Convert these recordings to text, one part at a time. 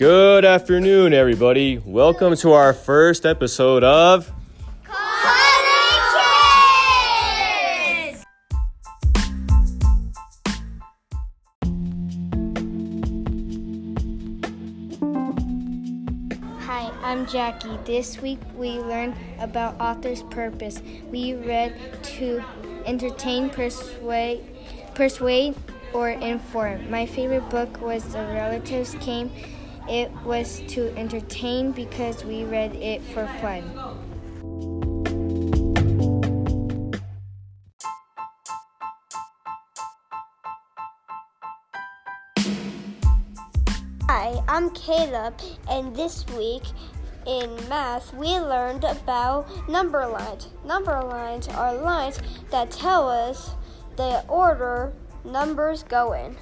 Good afternoon, everybody. Welcome to our first episode of Hi, I'm Jackie. This week we learned about author's purpose. We read to entertain, persuade, persuade, or inform. My favorite book was The Relatives Came. It was to entertain because we read it for fun. Hi, I'm Caleb, and this week in math we learned about number lines. Number lines are lines that tell us the order numbers go in.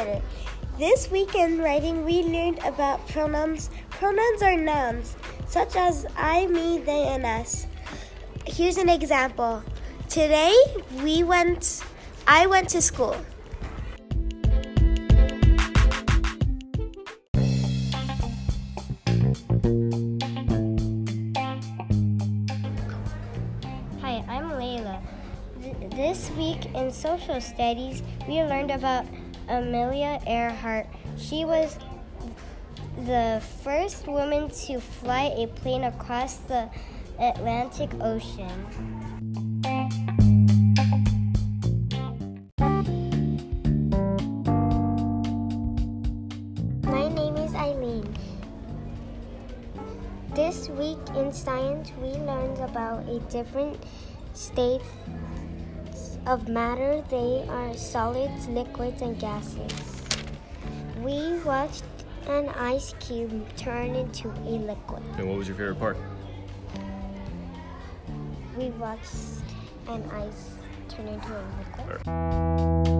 I'm This week in writing, we learned about pronouns. Pronouns are nouns, such as I, me, they, and us. Here's an example. Today, we went, I went to school. Hi, I'm Layla. Th- This week in social studies, we learned about Amelia Earhart. She was the first woman to fly a plane across the Atlantic Ocean. My name is Eileen. This week in science, we learned about a different states of matter. They are solids, liquids, and gases. We watched an ice cube turn into a liquid. And what was your favorite part? We watched an ice turn into a liquid.